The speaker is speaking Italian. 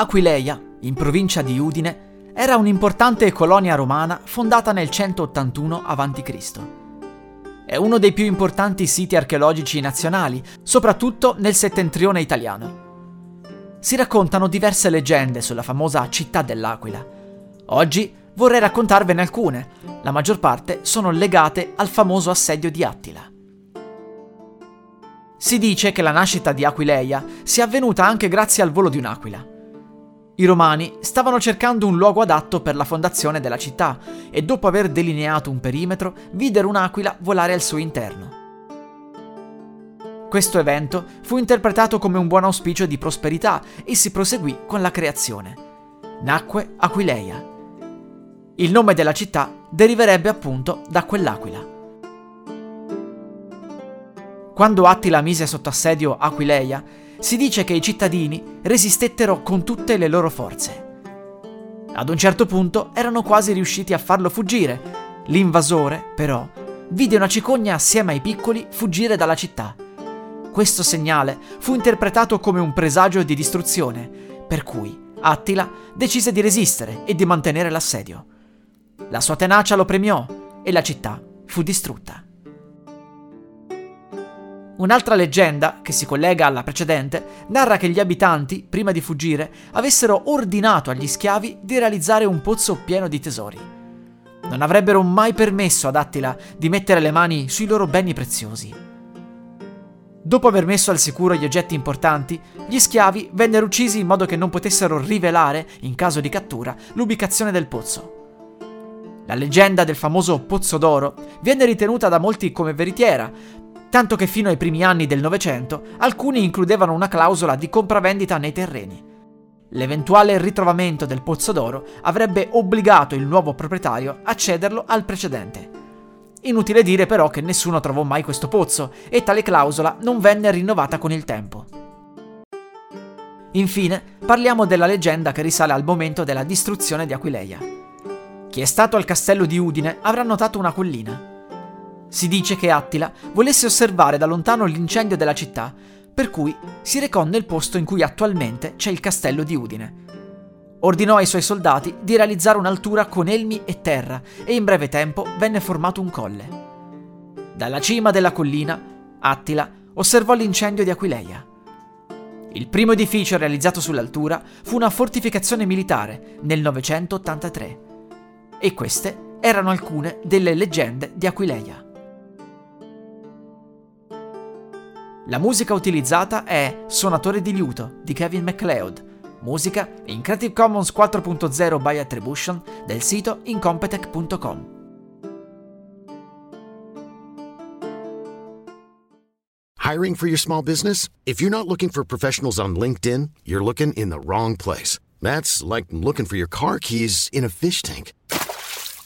Aquileia, in provincia di Udine, era un'importante colonia romana fondata nel 181 a.C. È uno dei più importanti siti archeologici nazionali, soprattutto nel settentrione italiano. Si raccontano diverse leggende sulla famosa città dell'Aquila. Oggi vorrei raccontarvene alcune, la maggior parte sono legate al famoso assedio di Attila. Si dice che la nascita di Aquileia sia avvenuta anche grazie al volo di un'aquila. I romani stavano cercando un luogo adatto per la fondazione della città e dopo aver delineato un perimetro videro un'aquila volare al suo interno. Questo evento fu interpretato come un buon auspicio di prosperità e si proseguì con la creazione. Nacque Aquileia. Il nome della città deriverebbe appunto da quell'aquila. Quando Attila mise sotto assedio Aquileia, si dice che i cittadini resistettero con tutte le loro forze. Ad un certo punto erano quasi riusciti a farlo fuggire. L'invasore, però, vide una cicogna assieme ai piccoli fuggire dalla città. Questo segnale fu interpretato come un presagio di distruzione, per cui Attila decise di resistere e di mantenere l'assedio. La sua tenacia lo premiò e la città fu distrutta. Un'altra leggenda, che si collega alla precedente, narra che gli abitanti, prima di fuggire, avessero ordinato agli schiavi di realizzare un pozzo pieno di tesori. Non avrebbero mai permesso ad Attila di mettere le mani sui loro beni preziosi. Dopo aver messo al sicuro gli oggetti importanti, gli schiavi vennero uccisi in modo che non potessero rivelare, in caso di cattura, l'ubicazione del pozzo. La leggenda del famoso Pozzo d'Oro viene ritenuta da molti come veritiera, tanto che fino ai primi anni del Novecento alcuni includevano una clausola di compravendita nei terreni. L'eventuale ritrovamento del pozzo d'oro avrebbe obbligato il nuovo proprietario a cederlo al precedente. Inutile dire però che nessuno trovò mai questo pozzo e tale clausola non venne rinnovata con il tempo. Infine, parliamo della leggenda che risale al momento della distruzione di Aquileia. Chi è stato al castello di Udine avrà notato una collina. Si dice che Attila volesse osservare da lontano l'incendio della città, per cui si recò nel posto in cui attualmente c'è il castello di Udine. Ordinò ai suoi soldati di realizzare un'altura con elmi e terra e in breve tempo venne formato un colle. Dalla cima della collina, Attila osservò l'incendio di Aquileia. Il primo edificio realizzato sull'altura fu una fortificazione militare nel 983. E queste erano alcune delle leggende di Aquileia. La musica utilizzata è Suonatore di liuto di Kevin MacLeod, musica in Creative Commons 4.0 by Attribution del sito incompetech.com. Hiring for your small business? If you're not looking for professionals on LinkedIn, you're looking in the wrong place. That's like looking for your car keys in a fish tank.